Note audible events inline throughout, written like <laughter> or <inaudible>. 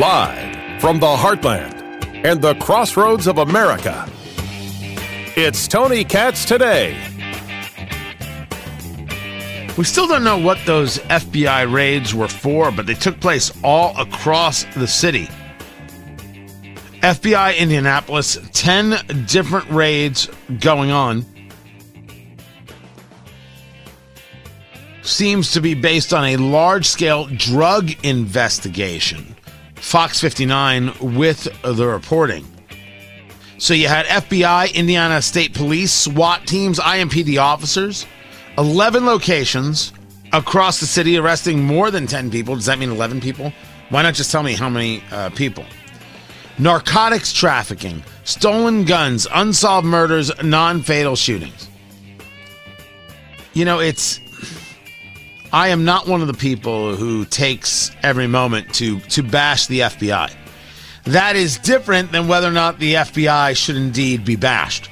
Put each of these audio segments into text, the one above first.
Live from the heartland and the crossroads of America, it's Tony Katz today. We still don't know what those FBI raids were for, but they took place all across the city. FBI Indianapolis, 10 different raids going on. Seems to be based on a large scale drug investigation. Fox 59 with the reporting. So you had FBI, Indiana State Police, SWAT teams, IMPD officers, 11 locations across the city arresting more than 10 people. Does that mean 11 people? Why not just tell me how many uh, people? Narcotics trafficking, stolen guns, unsolved murders, non fatal shootings. You know, it's. I am not one of the people who takes every moment to, to bash the FBI. That is different than whether or not the FBI should indeed be bashed.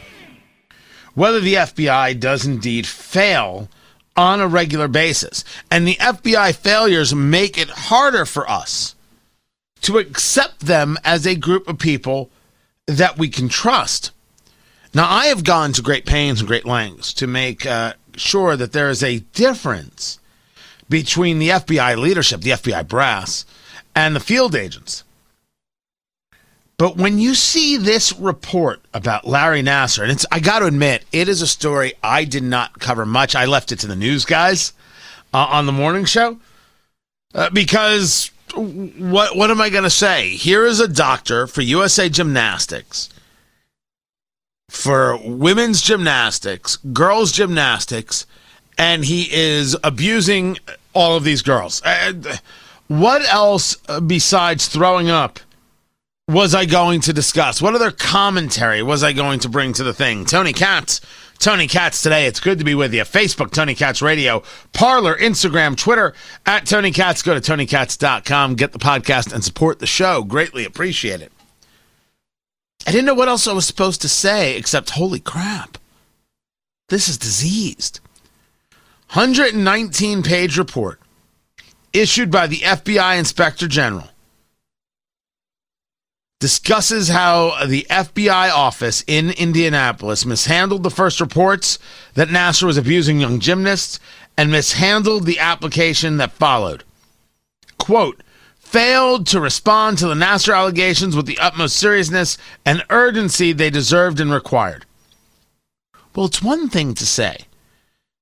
Whether the FBI does indeed fail on a regular basis. And the FBI failures make it harder for us to accept them as a group of people that we can trust. Now, I have gone to great pains and great lengths to make uh, sure that there is a difference between the FBI leadership, the FBI brass, and the field agents. But when you see this report about Larry Nassar, and it's I got to admit, it is a story I did not cover much. I left it to the news guys uh, on the morning show uh, because what what am I going to say? Here is a doctor for USA Gymnastics, for women's gymnastics, girls gymnastics, and he is abusing all of these girls. Uh, what else besides throwing up? was I going to discuss? What other commentary was I going to bring to the thing? Tony Katz. Tony Katz today. It's good to be with you. Facebook, Tony Katz Radio. Parler, Instagram, Twitter, at Tony Katz. Go to TonyKatz.com, get the podcast, and support the show. Greatly appreciate it. I didn't know what else I was supposed to say except, holy crap. This is diseased. 119 page report issued by the FBI Inspector General discusses how the FBI office in Indianapolis mishandled the first reports that Nassar was abusing young gymnasts and mishandled the application that followed. Quote, failed to respond to the Nassar allegations with the utmost seriousness and urgency they deserved and required. Well, it's one thing to say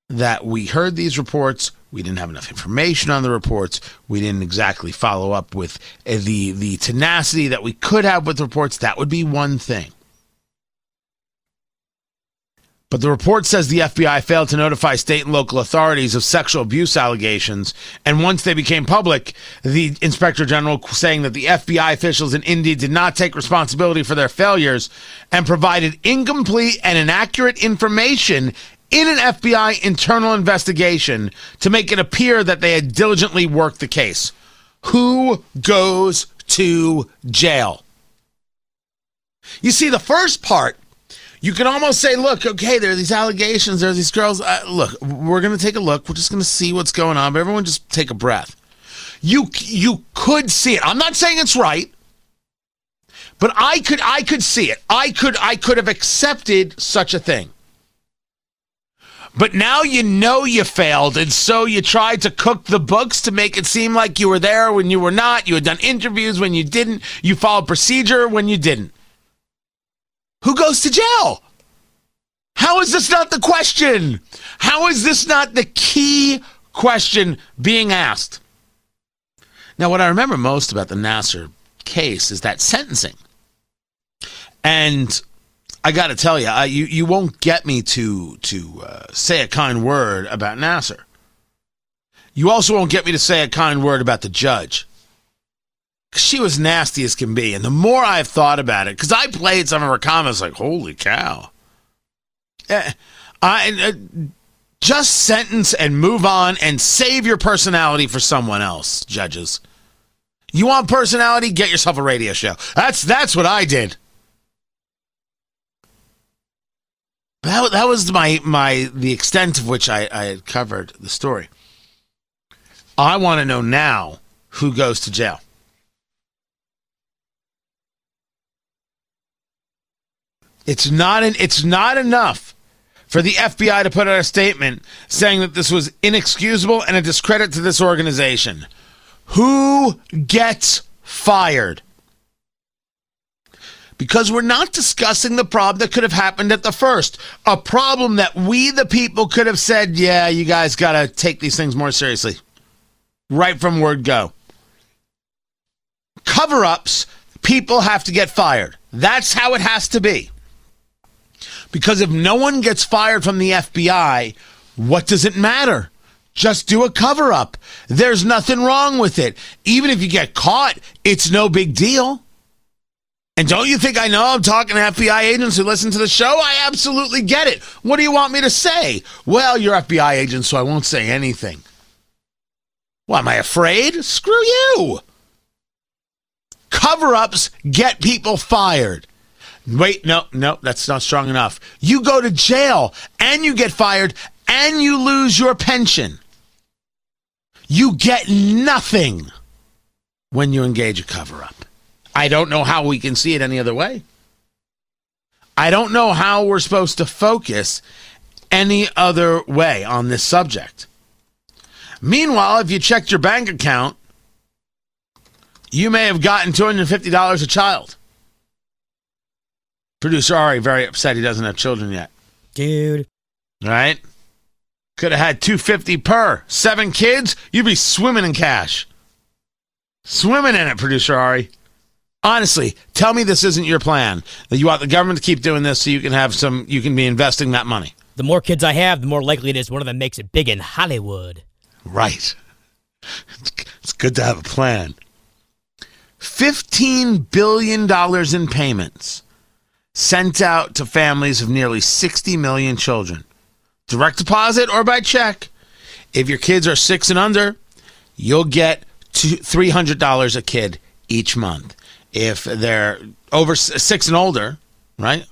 that we heard these reports, we didn't have enough information on the reports. We didn't exactly follow up with uh, the the tenacity that we could have with reports. That would be one thing. But the report says the FBI failed to notify state and local authorities of sexual abuse allegations. And once they became public, the inspector general saying that the FBI officials in Indy did not take responsibility for their failures and provided incomplete and inaccurate information in an FBI internal investigation to make it appear that they had diligently worked the case. Who goes to jail? You see, the first part, you can almost say, look, okay, there are these allegations, there are these girls. Uh, look, we're going to take a look. We're just going to see what's going on. But everyone just take a breath. You you could see it. I'm not saying it's right. But I could I could see it. I could I could have accepted such a thing. But now you know you failed, and so you tried to cook the books to make it seem like you were there when you were not. You had done interviews when you didn't. You followed procedure when you didn't. Who goes to jail? How is this not the question? How is this not the key question being asked? Now, what I remember most about the Nassar case is that sentencing. And I got to tell you, I, you you won't get me to to uh, say a kind word about Nassar. You also won't get me to say a kind word about the judge. She was nasty as can be, and the more I've thought about it, because I played some of her comments, like holy cow. Eh, I uh, just sentence and move on and save your personality for someone else, judges. You want personality? Get yourself a radio show. That's that's what I did. That, that was my my the extent of which I, I had covered the story. I want to know now who goes to jail. It's not an, it's not enough for the FBI to put out a statement saying that this was inexcusable and a discredit to this organization. Who gets fired? Because we're not discussing the problem that could have happened at the first. A problem that we, the people, could have said, yeah, you guys got to take these things more seriously. Right from word go. Cover ups, people have to get fired. That's how it has to be. Because if no one gets fired from the FBI, what does it matter? Just do a cover up. There's nothing wrong with it. Even if you get caught, it's no big deal. And don't you think I know I'm talking to FBI agents who listen to the show? I absolutely get it. What do you want me to say? Well, you're FBI agents, so I won't say anything. Well, am I afraid? Screw you. Cover ups get people fired. Wait, no, no, that's not strong enough. You go to jail and you get fired and you lose your pension. You get nothing when you engage a cover up. I don't know how we can see it any other way. I don't know how we're supposed to focus any other way on this subject. Meanwhile, if you checked your bank account, you may have gotten $250 a child. Producer Ari very upset he doesn't have children yet. Dude. Right? Could have had 250 per. Seven kids, you'd be swimming in cash. Swimming in it, producer Ari. Honestly, tell me this isn't your plan. That you want the government to keep doing this so you can have some you can be investing that money. The more kids I have, the more likely it is one of them makes it big in Hollywood. Right. It's good to have a plan. $15 billion in payments sent out to families of nearly 60 million children. Direct deposit or by check. If your kids are six and under, you'll get $300 a kid each month. If they're over six and older, right?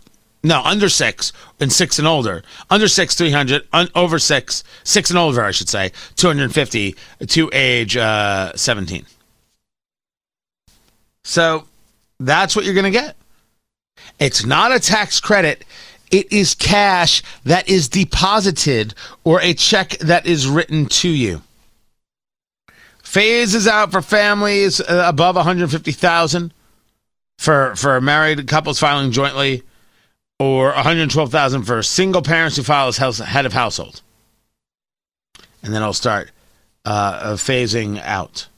No, under six and six and older. Under six, 300. Un, over six, six and older, I should say, 250 to age uh, 17. So that's what you're going to get. It's not a tax credit. It is cash that is deposited or a check that is written to you. Phases out for families uh, above 150,000 for for married couples filing jointly or 112,000 for single parents who file as house, head of household. And then I'll start uh, phasing out.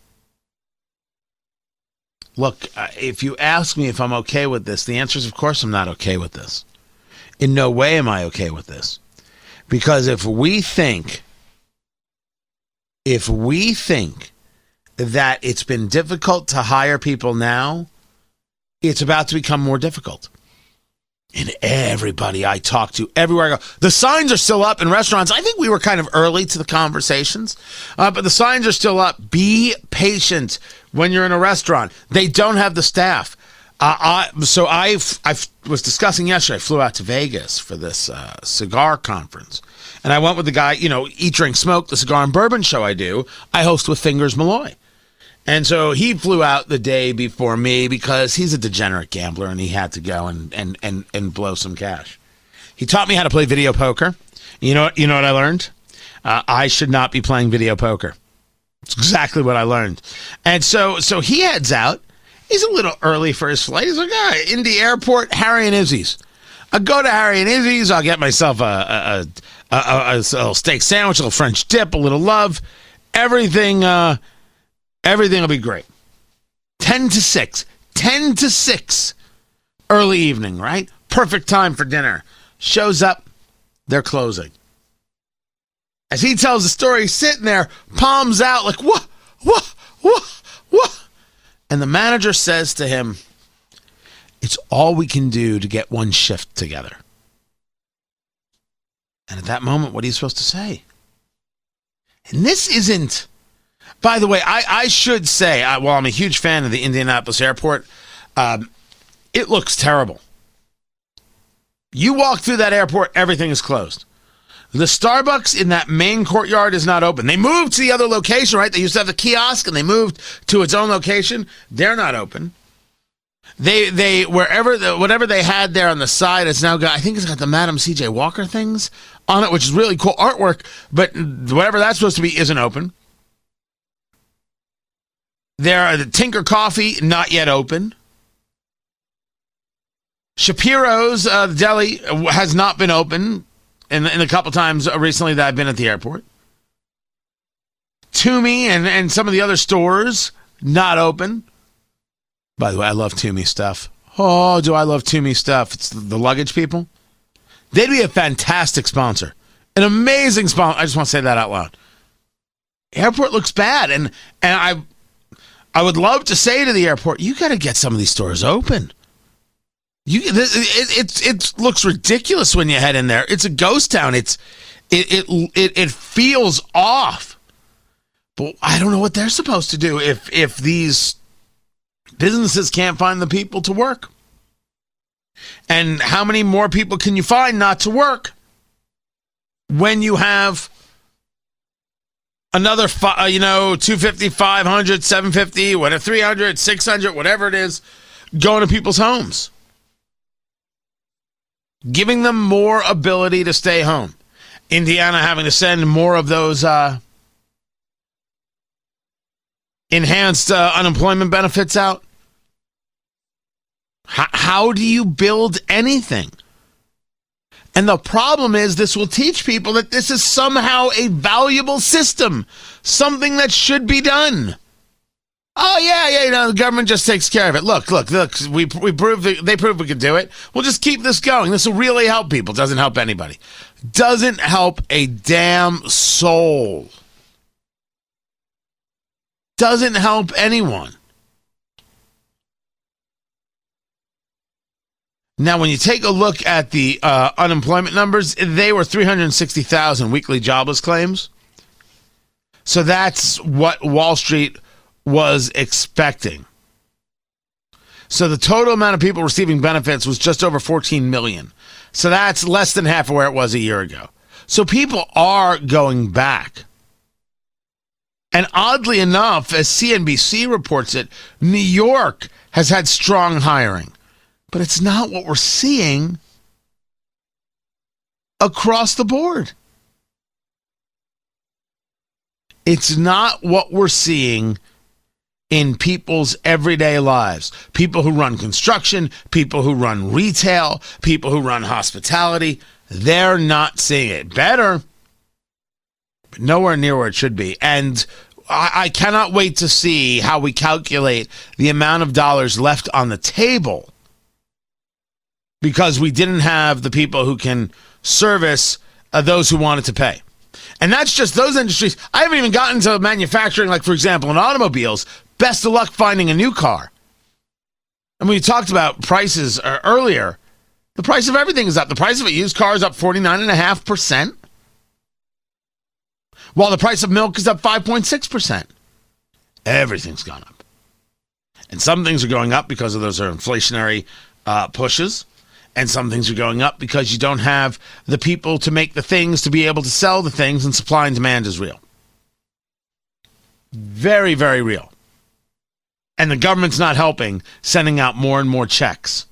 Look, uh, if you ask me if I'm okay with this, the answer is of course I'm not okay with this. In no way am I okay with this. Because if we think, if we think that it's been difficult to hire people now, it's about to become more difficult. And everybody I talk to, everywhere I go, the signs are still up in restaurants. I think we were kind of early to the conversations, uh, but the signs are still up. Be patient when you're in a restaurant. They don't have the staff. Uh, I, so I was discussing yesterday. I flew out to Vegas for this uh, cigar conference, and I went with the guy. You know, Eat, Drink, Smoke, the cigar and bourbon show I do. I host with Fingers Malloy, and so he flew out the day before me because he's a degenerate gambler and he had to go and and and, and blow some cash. He taught me how to play video poker. You know, you know what I learned? Uh, I should not be playing video poker. It's exactly what I learned. And so so he heads out He's a little early for his flight. He's like, all right, Indy Airport, Harry and Izzy's. I'll go to Harry and Izzy's. I'll get myself a, a, a, a, a little steak sandwich, a little French dip, a little love. Everything, uh, everything will be great. 10 to 6. 10 to 6. Early evening, right? Perfect time for dinner. Shows up, they're closing. As he tells the story, he's sitting there, palms out, like, what, what, what, what? And the manager says to him, It's all we can do to get one shift together. And at that moment, what are you supposed to say? And this isn't, by the way, I, I should say, I, well, I'm a huge fan of the Indianapolis airport. Um, it looks terrible. You walk through that airport, everything is closed. The Starbucks in that main courtyard is not open. They moved to the other location, right? They used to have the kiosk and they moved to its own location. They're not open. They they wherever the, whatever they had there on the side, it's now got. I think it's got the Madam C.J. Walker things on it, which is really cool artwork. But whatever that's supposed to be isn't open. There are the Tinker Coffee, not yet open. Shapiro's uh, deli has not been open in, in a couple times recently that I've been at the airport. Tumi and, and some of the other stores not open. By the way, I love Tumi stuff. Oh, do I love Tumi stuff? It's the, the luggage people. They'd be a fantastic sponsor, an amazing sponsor. I just want to say that out loud. Airport looks bad, and and I I would love to say to the airport, you got to get some of these stores open. You it, it, it looks ridiculous when you head in there. It's a ghost town. It's it it it, it feels off. But I don't know what they're supposed to do if if these businesses can't find the people to work. And how many more people can you find not to work when you have another, uh, you know, 250, 500, 750, whatever, 300, 600, whatever it is, going to people's homes? Giving them more ability to stay home. Indiana having to send more of those uh, enhanced uh, unemployment benefits out. H- how do you build anything? And the problem is, this will teach people that this is somehow a valuable system, something that should be done. Oh yeah, yeah, you know, the government just takes care of it. Look, look, look. We we proved they proved we could do it. We'll just keep this going. This will really help people. Doesn't help anybody. Doesn't help a damn soul. Doesn't help anyone. Now, when you take a look at the uh, unemployment numbers, they were 360,000 weekly jobless claims. So that's what Wall Street was expecting. So the total amount of people receiving benefits was just over 14 million. So that's less than half of where it was a year ago. So people are going back. And oddly enough, as CNBC reports it, New York has had strong hiring. But it's not what we're seeing across the board. It's not what we're seeing in people's everyday lives. People who run construction, people who run retail, people who run hospitality, they're not seeing it. Better, but nowhere near where it should be. And I, I cannot wait to see how we calculate the amount of dollars left on the table because we didn't have the people who can service uh, those who wanted to pay. And that's just those industries. I haven't even gotten to manufacturing, like, for example, in automobiles. Best of luck finding a new car. And we talked about prices uh, earlier. The price of everything is up. The price of a used car is up 49.5%, while the price of milk is up 5.6%. Everything's gone up. And some things are going up because of those are inflationary uh, pushes and some things are going up because you don't have the people to make the things to be able to sell the things and supply and demand is real. Very very real. And the government's not helping sending out more and more checks.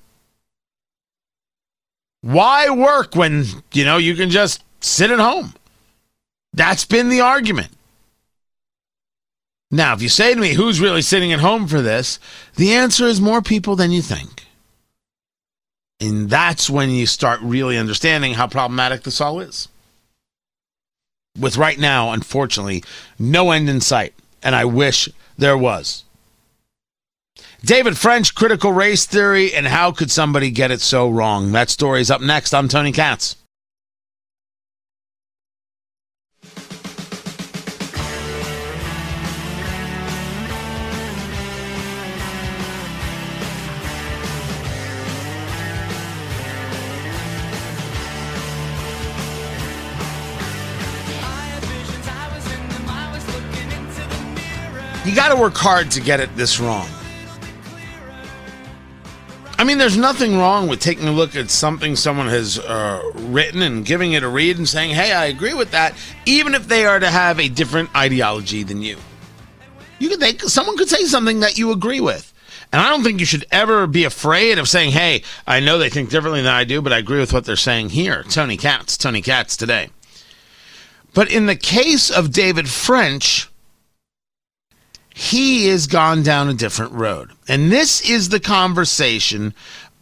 Why work when you know you can just sit at home? That's been the argument. Now if you say to me who's really sitting at home for this? The answer is more people than you think and that's when you start really understanding how problematic this all is. With right now, unfortunately, no end in sight. And I wish there was. David French, critical race theory, and how could somebody get it so wrong? That story is up next. I'm Tony Katz. You got to work hard to get it this wrong. I mean, there's nothing wrong with taking a look at something someone has uh, written and giving it a read and saying, hey, I agree with that, even if they are to have a different ideology than you. You could think someone could say something that you agree with. And I don't think you should ever be afraid of saying, hey, I know they think differently than I do, but I agree with what they're saying here. Tony Katz, Tony Katz today. But in the case of David French, he has gone down a different road. And this is the conversation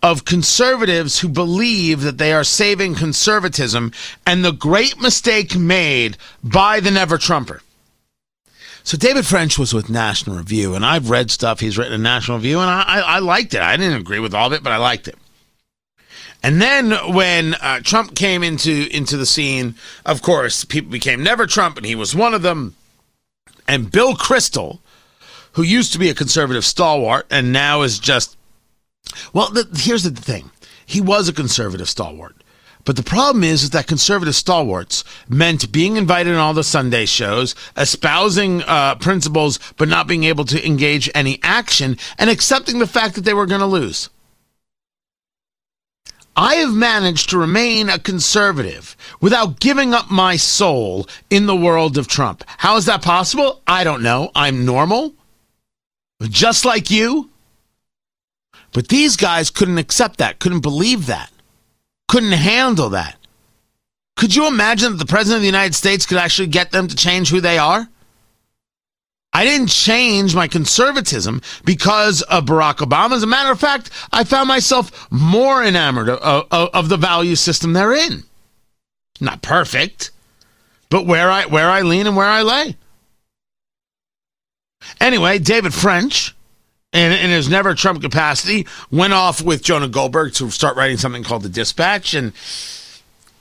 of conservatives who believe that they are saving conservatism and the great mistake made by the never Trumper. So David French was with National Review, and I've read stuff he's written in National Review, and I, I, I liked it. I didn't agree with all of it, but I liked it. And then when uh, Trump came into into the scene, of course, people became never Trump, and he was one of them. And Bill Kristol, who used to be a conservative stalwart and now is just well, the, here's the thing: he was a conservative stalwart. But the problem is, is that conservative stalwarts meant being invited on all the Sunday shows, espousing uh, principles, but not being able to engage any action, and accepting the fact that they were going to lose. I have managed to remain a conservative without giving up my soul in the world of Trump. How is that possible? I don't know. I'm normal, just like you. But these guys couldn't accept that, couldn't believe that, couldn't handle that. Could you imagine that the President of the United States could actually get them to change who they are? I didn't change my conservatism because of Barack Obama. As a matter of fact, I found myself more enamored of, of, of the value system they're in. Not perfect, but where I where I lean and where I lay. Anyway, David French, in, in his never Trump capacity, went off with Jonah Goldberg to start writing something called The Dispatch, and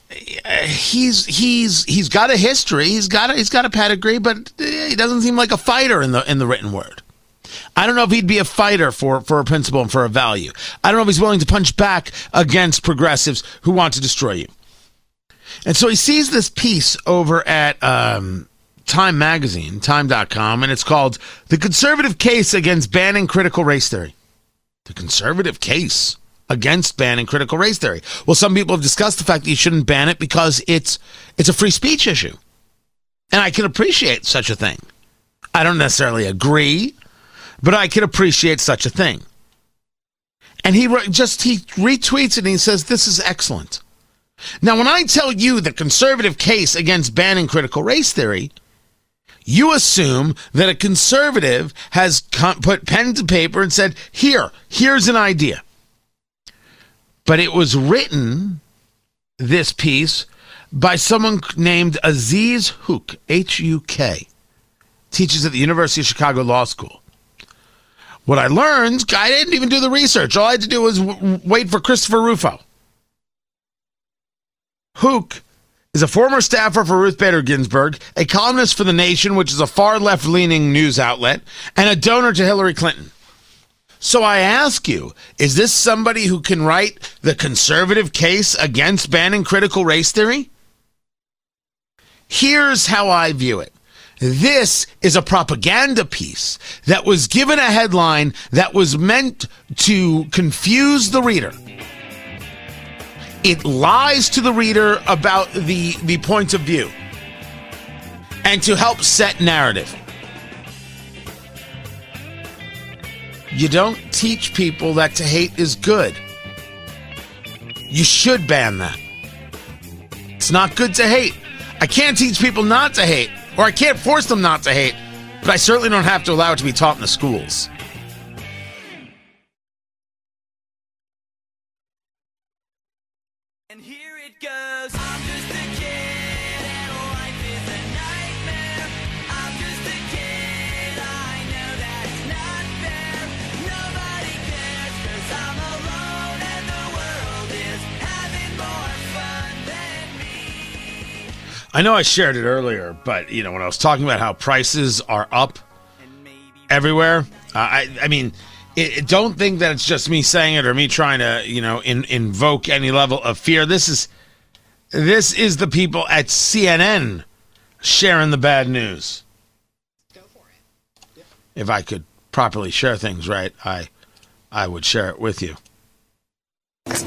he's he's he's got a history. He's got a, he's got a pedigree, but he doesn't seem like a fighter in the in the written word. I don't know if he'd be a fighter for for a principle and for a value. I don't know if he's willing to punch back against progressives who want to destroy you. And so he sees this piece over at um, Time Magazine, Time.com, and it's called "The Conservative Case Against Banning Critical Race Theory." The conservative case against banning critical race theory. Well, some people have discussed the fact that you shouldn't ban it because it's it's a free speech issue. And I can appreciate such a thing. I don't necessarily agree, but I can appreciate such a thing. And he just he retweets it and he says this is excellent. Now, when I tell you the conservative case against banning critical race theory, you assume that a conservative has put pen to paper and said, "Here, here's an idea." But it was written, this piece, by someone named Aziz Huq, H U K, teaches at the University of Chicago Law School. What I learned, I didn't even do the research. All I had to do was w- wait for Christopher Rufo. Huq is a former staffer for Ruth Bader Ginsburg, a columnist for The Nation, which is a far left leaning news outlet, and a donor to Hillary Clinton. So I ask you, is this somebody who can write the conservative case against banning critical race theory? Here's how I view it. This is a propaganda piece that was given a headline that was meant to confuse the reader. It lies to the reader about the, the point of view and to help set narrative. You don't teach people that to hate is good. You should ban that. It's not good to hate. I can't teach people not to hate, or I can't force them not to hate, but I certainly don't have to allow it to be taught in the schools. I know I shared it earlier, but you know when I was talking about how prices are up everywhere, uh, I I mean, it, it, don't think that it's just me saying it or me trying to you know in, invoke any level of fear. This is this is the people at CNN sharing the bad news. Go for it. If I could properly share things right, I I would share it with you.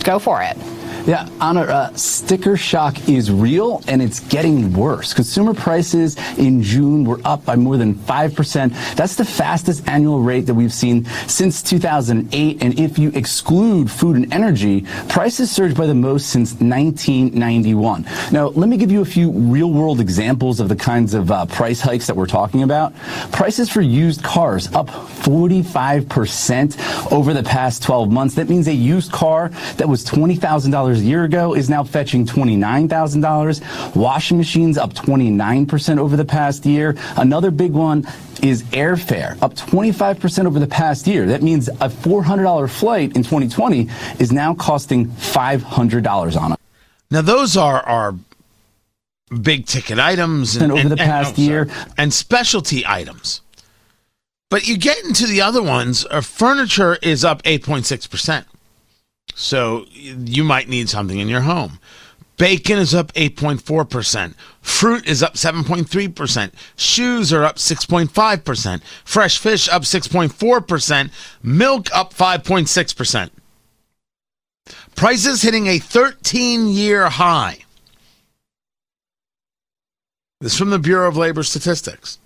Go for it. Yeah, Anna, uh, sticker shock is real and it's getting worse. Consumer prices in June were up by more than 5%. That's the fastest annual rate that we've seen since 2008. And if you exclude food and energy, prices surged by the most since 1991. Now, let me give you a few real world examples of the kinds of uh, price hikes that we're talking about. Prices for used cars up 45% over the past 12 months. That means a used car that was $20,000 a year ago is now fetching $29,000. Washing machines up 29% over the past year. Another big one is airfare, up 25% over the past year. That means a $400 flight in 2020 is now costing $500 on it. Now, those are, our big ticket items and, and over the past and, oh, year and specialty items. But you get into the other ones, uh, furniture is up 8.6%. So you might need something in your home. Bacon is up 8.4%. Fruit is up 7.3%. Shoes are up 6.5%. Fresh fish up 6.4%. Milk up 5.6%. Prices hitting a 13 year high. This is from the Bureau of Labor Statistics.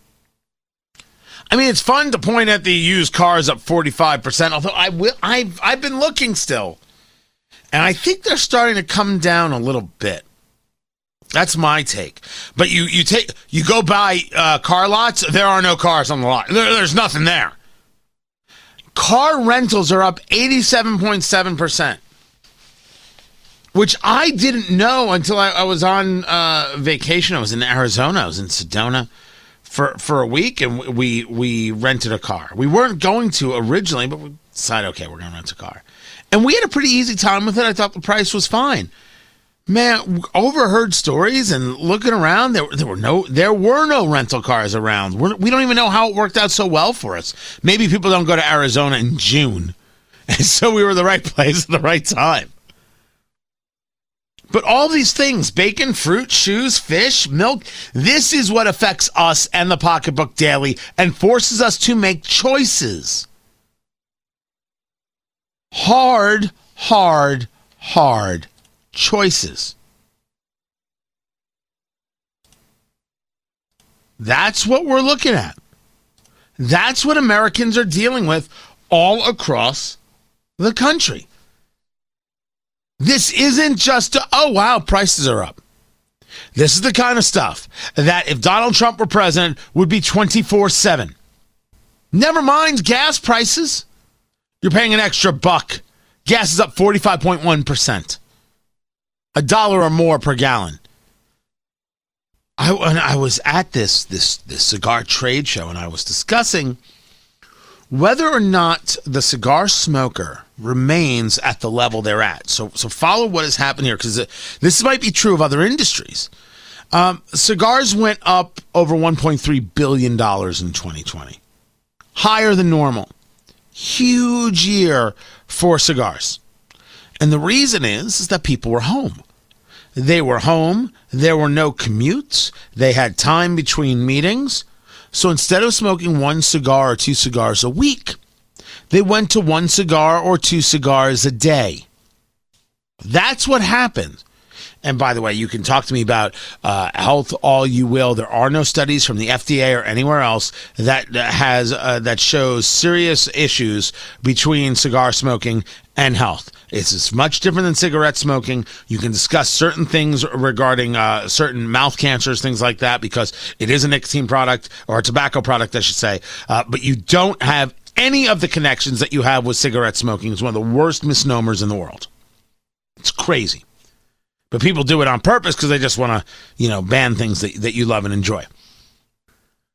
I mean, it's fun to point at the used cars up 45%, although I will, I've, I've been looking still. And I think they're starting to come down a little bit. That's my take. But you, you take you go buy uh, car lots. There are no cars on the lot. There, there's nothing there. Car rentals are up 87.7 percent, which I didn't know until I, I was on uh, vacation. I was in Arizona. I was in Sedona for for a week, and we we rented a car. We weren't going to originally, but we decided, okay, we're going to rent a car, and we had a pretty easy time with it. I thought the price was fine. Man, overheard stories and looking around, there, there were no there were no rental cars around. We're, we do not even know how it worked out so well for us. Maybe people don't go to Arizona in June, <laughs> and so we were the right place at the right time. But all these things bacon, fruit, shoes, fish, milk this is what affects us and the pocketbook daily and forces us to make choices. Hard, hard, hard choices. That's what we're looking at. That's what Americans are dealing with all across the country. This isn't just a, oh, wow, prices are up. This is the kind of stuff that if Donald Trump were president would be 24 7. Never mind gas prices. You're paying an extra buck. Gas is up 45.1%. A dollar or more per gallon. I, I was at this, this, this cigar trade show and I was discussing whether or not the cigar smoker remains at the level they're at. So, so follow what has happened here because this might be true of other industries. Um, cigars went up over 1.3 billion dollars in 2020, higher than normal. Huge year for cigars, and the reason is, is that people were home. They were home. There were no commutes. They had time between meetings. So instead of smoking one cigar or two cigars a week, they went to one cigar or two cigars a day. That's what happened. And by the way, you can talk to me about uh, health all you will. There are no studies from the FDA or anywhere else that has uh, that shows serious issues between cigar smoking and health. It's, much different than cigarette smoking. You can discuss certain things regarding uh, certain mouth cancers, things like that, because it is a nicotine product or a tobacco product, I should say. Uh, but you don't have any of the connections that you have with cigarette smoking. It's one of the worst misnomers in the world. It's crazy. But people do it on purpose because they just want to, you know, ban things that, that you love and enjoy.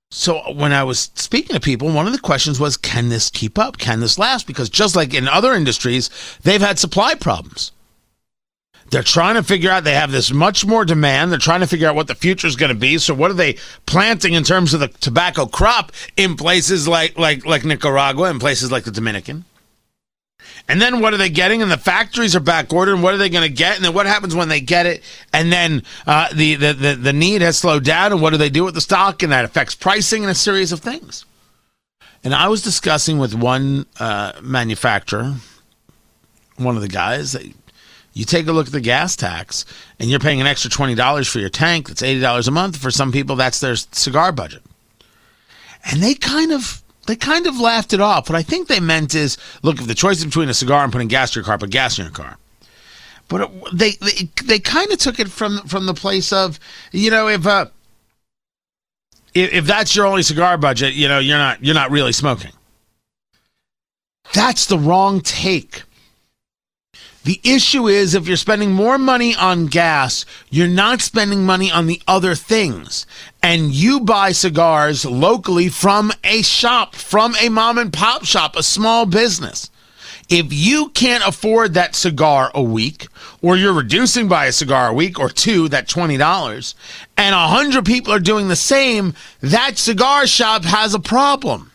So when I was speaking to people, one of the questions was, can this keep up? Can this last? Because just like in other industries, they've had supply problems. They're trying to figure out, they have this much more demand. They're trying to figure out what the future is going to be. So what are they planting in terms of the tobacco crop in places like, like, like Nicaragua and places like the Dominican? And then what are they getting? And the factories are back ordered. And what are they going to get? And then what happens when they get it? And then uh, the, the, the, the need has slowed down. And what do they do with the stock? And that affects pricing and a series of things. And I was discussing with one uh, manufacturer, one of the guys, You take a look at the gas tax, and you're paying an extra twenty dollars for your tank. That's eighty dollars a month. For some people, that's their cigar budget. And they kind of they kind of laughed it off. What I think they meant is, look, if the choice is between a cigar and putting gas in your car, put gas in your car. But it, they they, they kind of took it from from the place of, you know, if uh, if, if that's your only cigar budget, you know, you're not you're not really smoking. That's the wrong take. The issue is if you're spending more money on gas, you're not spending money on the other things. And you buy cigars locally from a shop, from a mom and pop shop, a small business. If you can't afford that cigar a week, or you're reducing by a cigar a week or two, that $20, and a hundred people are doing the same, that cigar shop has a problem.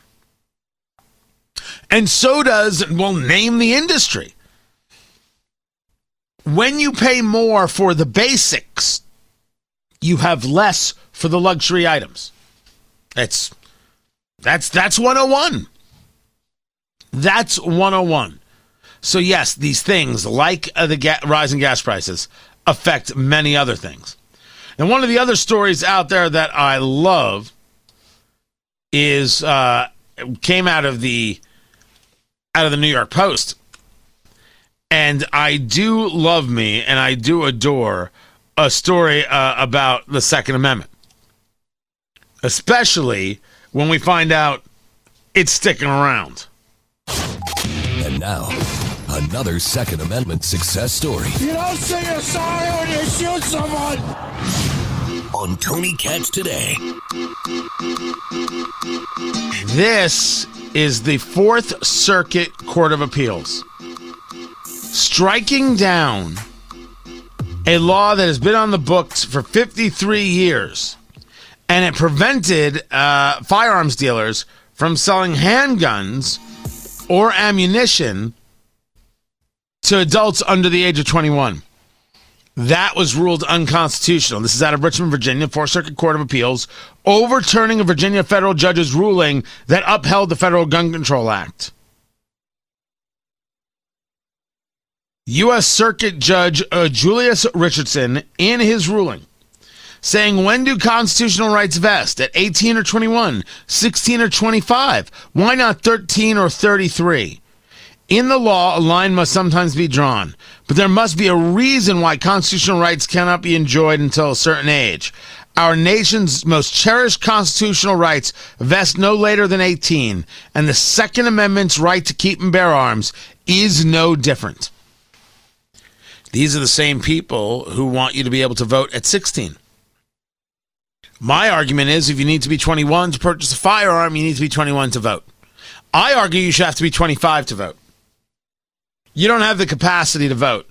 And so does, well, name the industry when you pay more for the basics, you have less for the luxury items. It's that's that's 101. That's 101. So yes, these things like uh, the ga- rising gas prices affect many other things. And one of the other stories out there that I love is uh, came out of the out of the New York Post and I do love me and I do adore a story uh, about the Second Amendment, especially when we find out it's sticking around. And now, another Second Amendment success story. You don't say you're sorry when you shoot someone. On Tony Katz today. This is the Fourth Circuit Court of Appeals striking down a law that has been on the books for 53 years, and it prevented uh, firearms dealers from selling handguns or ammunition to adults under the age of 21. That was ruled unconstitutional. This is out of Richmond, Virginia, Fourth Circuit Court of Appeals, overturning a Virginia federal judge's ruling that upheld the Federal Gun Control Act. U.S. Circuit Judge uh, Julius Richardson, in his ruling, saying when do constitutional rights vest? At 18 or 21, 16 or 25? Why not 13 or 33? In the law, a line must sometimes be drawn, but there must be a reason why constitutional rights cannot be enjoyed until a certain age. Our nation's most cherished constitutional rights vest no later than 18, and the Second Amendment's right to keep and bear arms is no different. These are the same people who want you to be able to vote at 16. My argument is if you need to be 21 to purchase a firearm, you need to be 21 to vote. I argue you should have to be 25 to vote. You don't have the capacity to vote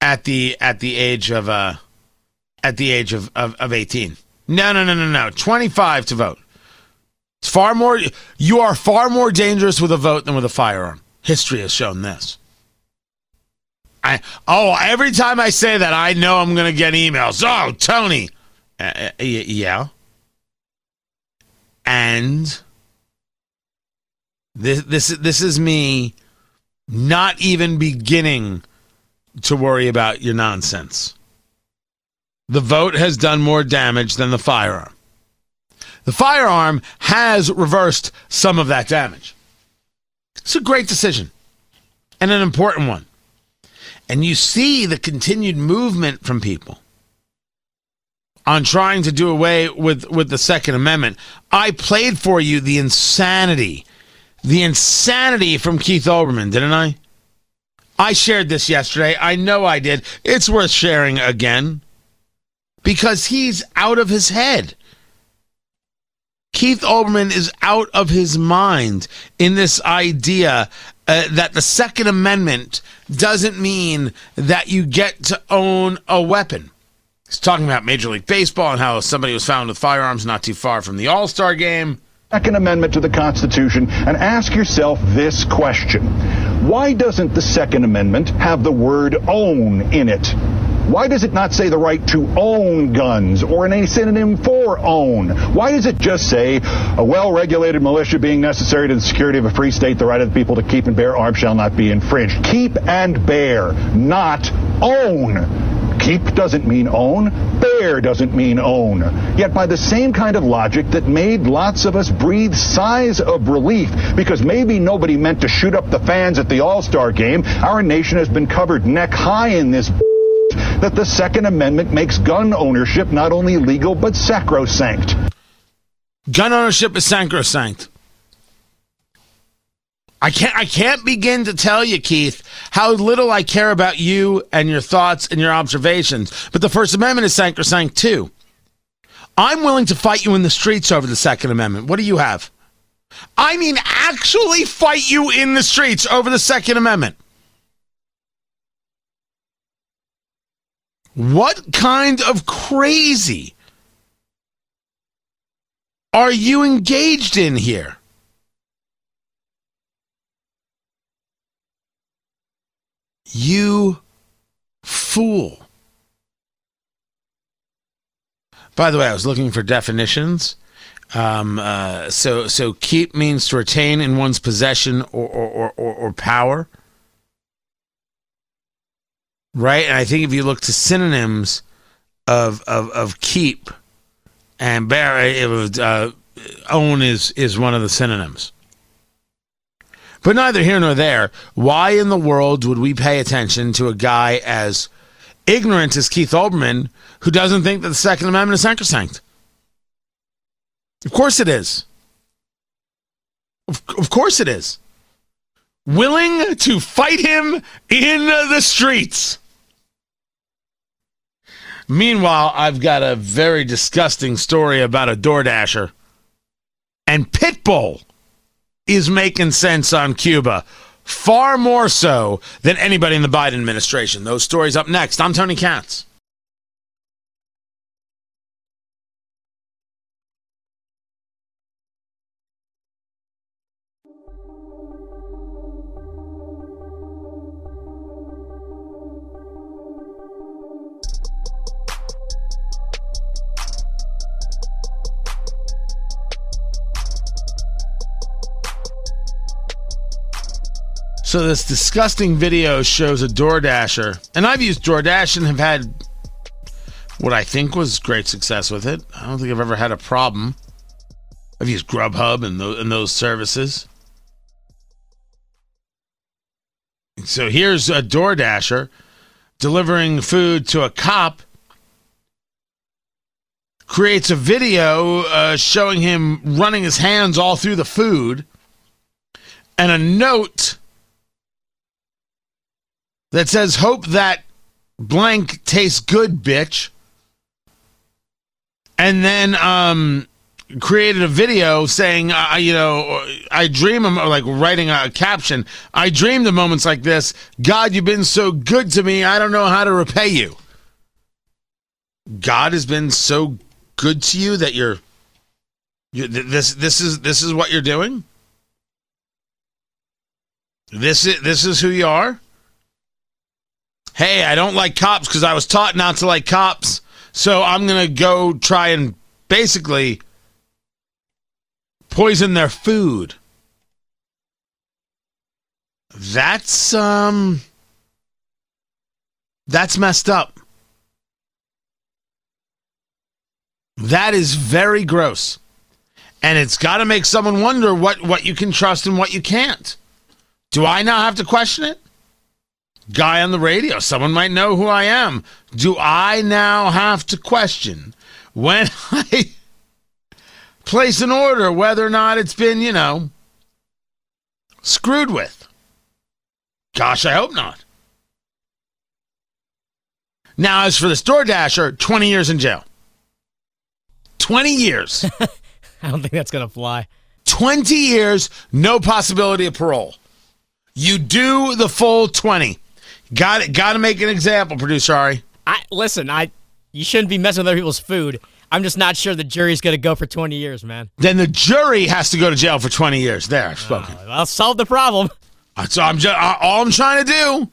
at the at the age of uh at the age of, of, of 18. No, no, no, no, no. 25 to vote. It's far more you are far more dangerous with a vote than with a firearm. History has shown this. I oh, every time I say that, I know I'm going to get emails. Oh, Tony, uh, uh yeah, and this this this is me not even beginning to worry about your nonsense. The vote has done more damage than the firearm. The firearm has reversed some of that damage. It's a great decision and an important one. And you see the continued movement from people on trying to do away with, with the Second Amendment. I played for you the insanity, the insanity from Keith Olbermann, didn't I? I shared this yesterday. I know I did. It's worth sharing again because he's out of his head. Keith Olbermann is out of his mind in this idea uh, that the Second Amendment doesn't mean that you get to own a weapon. He's talking about Major League Baseball and how somebody was found with firearms not too far from the All Star game. Second Amendment to the Constitution and ask yourself this question Why doesn't the Second Amendment have the word own in it? Why does it not say the right to own guns or a synonym for own? Why does it just say a well-regulated militia being necessary to the security of a free state, the right of the people to keep and bear arms shall not be infringed? Keep and bear, not own. Keep doesn't mean own. Bear doesn't mean own. Yet by the same kind of logic that made lots of us breathe sighs of relief because maybe nobody meant to shoot up the fans at the All-Star game, our nation has been covered neck high in this <laughs> that the Second Amendment makes gun ownership not only legal but sacrosanct. Gun ownership is sacrosanct. I can't I can't begin to tell you, Keith, how little I care about you and your thoughts and your observations. But the First Amendment is sacrosanct too. I'm willing to fight you in the streets over the Second Amendment. What do you have? I mean actually fight you in the streets over the Second Amendment. What kind of crazy are you engaged in here? You fool. By the way, I was looking for definitions. Um, uh, so, so keep means to retain in one's possession or, or, or, or power. Right? And I think if you look to synonyms of, of, of keep and bear, it was, uh, own is, is one of the synonyms. But neither here nor there. Why in the world would we pay attention to a guy as ignorant as Keith Olbermann who doesn't think that the Second Amendment is sacrosanct? Of course it is. Of, of course it is. Willing to fight him in the streets. Meanwhile, I've got a very disgusting story about a DoorDasher and Pitbull is making sense on Cuba. Far more so than anybody in the Biden administration. Those stories up next. I'm Tony Katz. So this disgusting video shows a DoorDasher, and I've used DoorDash and have had what I think was great success with it. I don't think I've ever had a problem. I've used Grubhub and those, and those services. So here's a DoorDasher delivering food to a cop. Creates a video uh, showing him running his hands all through the food, and a note that says, Hope that blank tastes good, bitch. And then um, created a video saying, you know, I dream of like writing a caption. I dreamed of moments like this. God, you've been so good to me. I don't know how to repay you. God has been so good to you that you're, you this this is this is what you're doing. This is this is who you are hey, I don't like cops because I was taught not to like cops. So I'm going to go try and basically poison their food. That's, um, that's messed up. That is very gross. And it's got to make someone wonder what, what you can trust and what you can't. Do I now have to question it? Guy on the radio. Someone might know who I am. Do I now have to question when <laughs> I place an order whether or not it's been, you know, screwed with? Gosh, I hope not. Now, as for the store dasher, 20 years in jail. 20 years. <laughs> I don't think that's going to fly. 20 years, no possibility of parole. You do the full 20. Got it. Got to make an example, producer Ari. I listen. I you shouldn't be messing with other people's food. I'm just not sure the jury's going to go for 20 years, man. Then the jury has to go to jail for 20 years. There, I've spoken. Uh, I'll solve the problem. <laughs> So I'm just all I'm trying to do.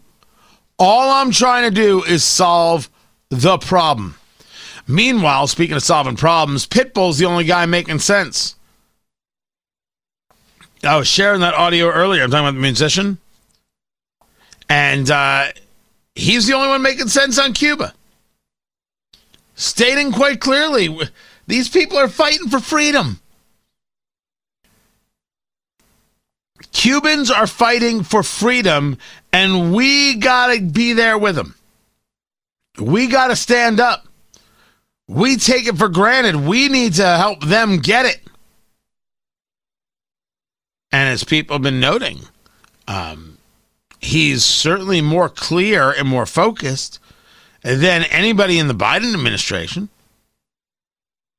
All I'm trying to do is solve the problem. Meanwhile, speaking of solving problems, Pitbull's the only guy making sense. I was sharing that audio earlier. I'm talking about the musician. And uh, he's the only one making sense on Cuba. Stating quite clearly these people are fighting for freedom. Cubans are fighting for freedom, and we got to be there with them. We got to stand up. We take it for granted. We need to help them get it. And as people have been noting, um, he's certainly more clear and more focused than anybody in the Biden administration.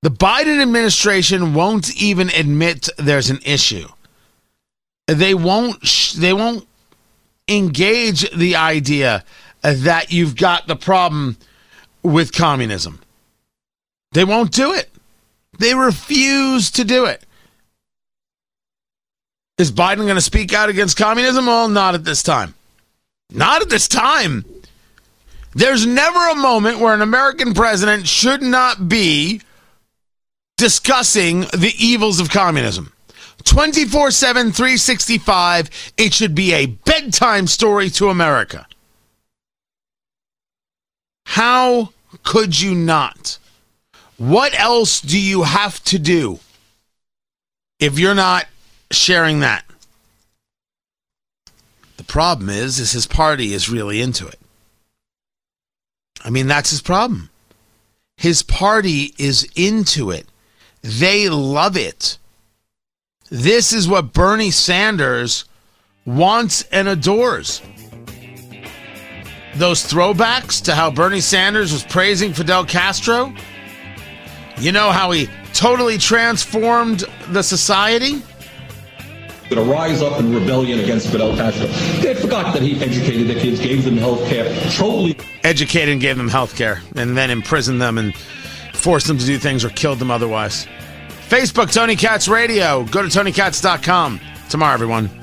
The Biden administration won't even admit there's an issue. They won't. They won't engage the idea that you've got the problem with communism. They won't do it. They refuse to do it. Is Biden going to speak out against communism? Well, not at this time. Not at this time. There's never a moment where an American president should not be discussing the evils of communism. 24 7, 365, it should be a bedtime story to America. How could you not? What else do you have to do if you're not sharing that? The problem is, is his party is really into it. I mean, that's his problem. His party is into it. They love it. This is what Bernie Sanders wants and adores. Those throwbacks to how Bernie Sanders was praising Fidel Castro. You know how he totally transformed the society? Going to rise up in rebellion against Fidel Castro. They forgot that he educated the kids, gave them health care, totally educated and gave them health care, and then imprisoned them and forced them to do things or killed them otherwise. Facebook, Tony Katz Radio. Go to TonyKatz.com. Tomorrow, everyone.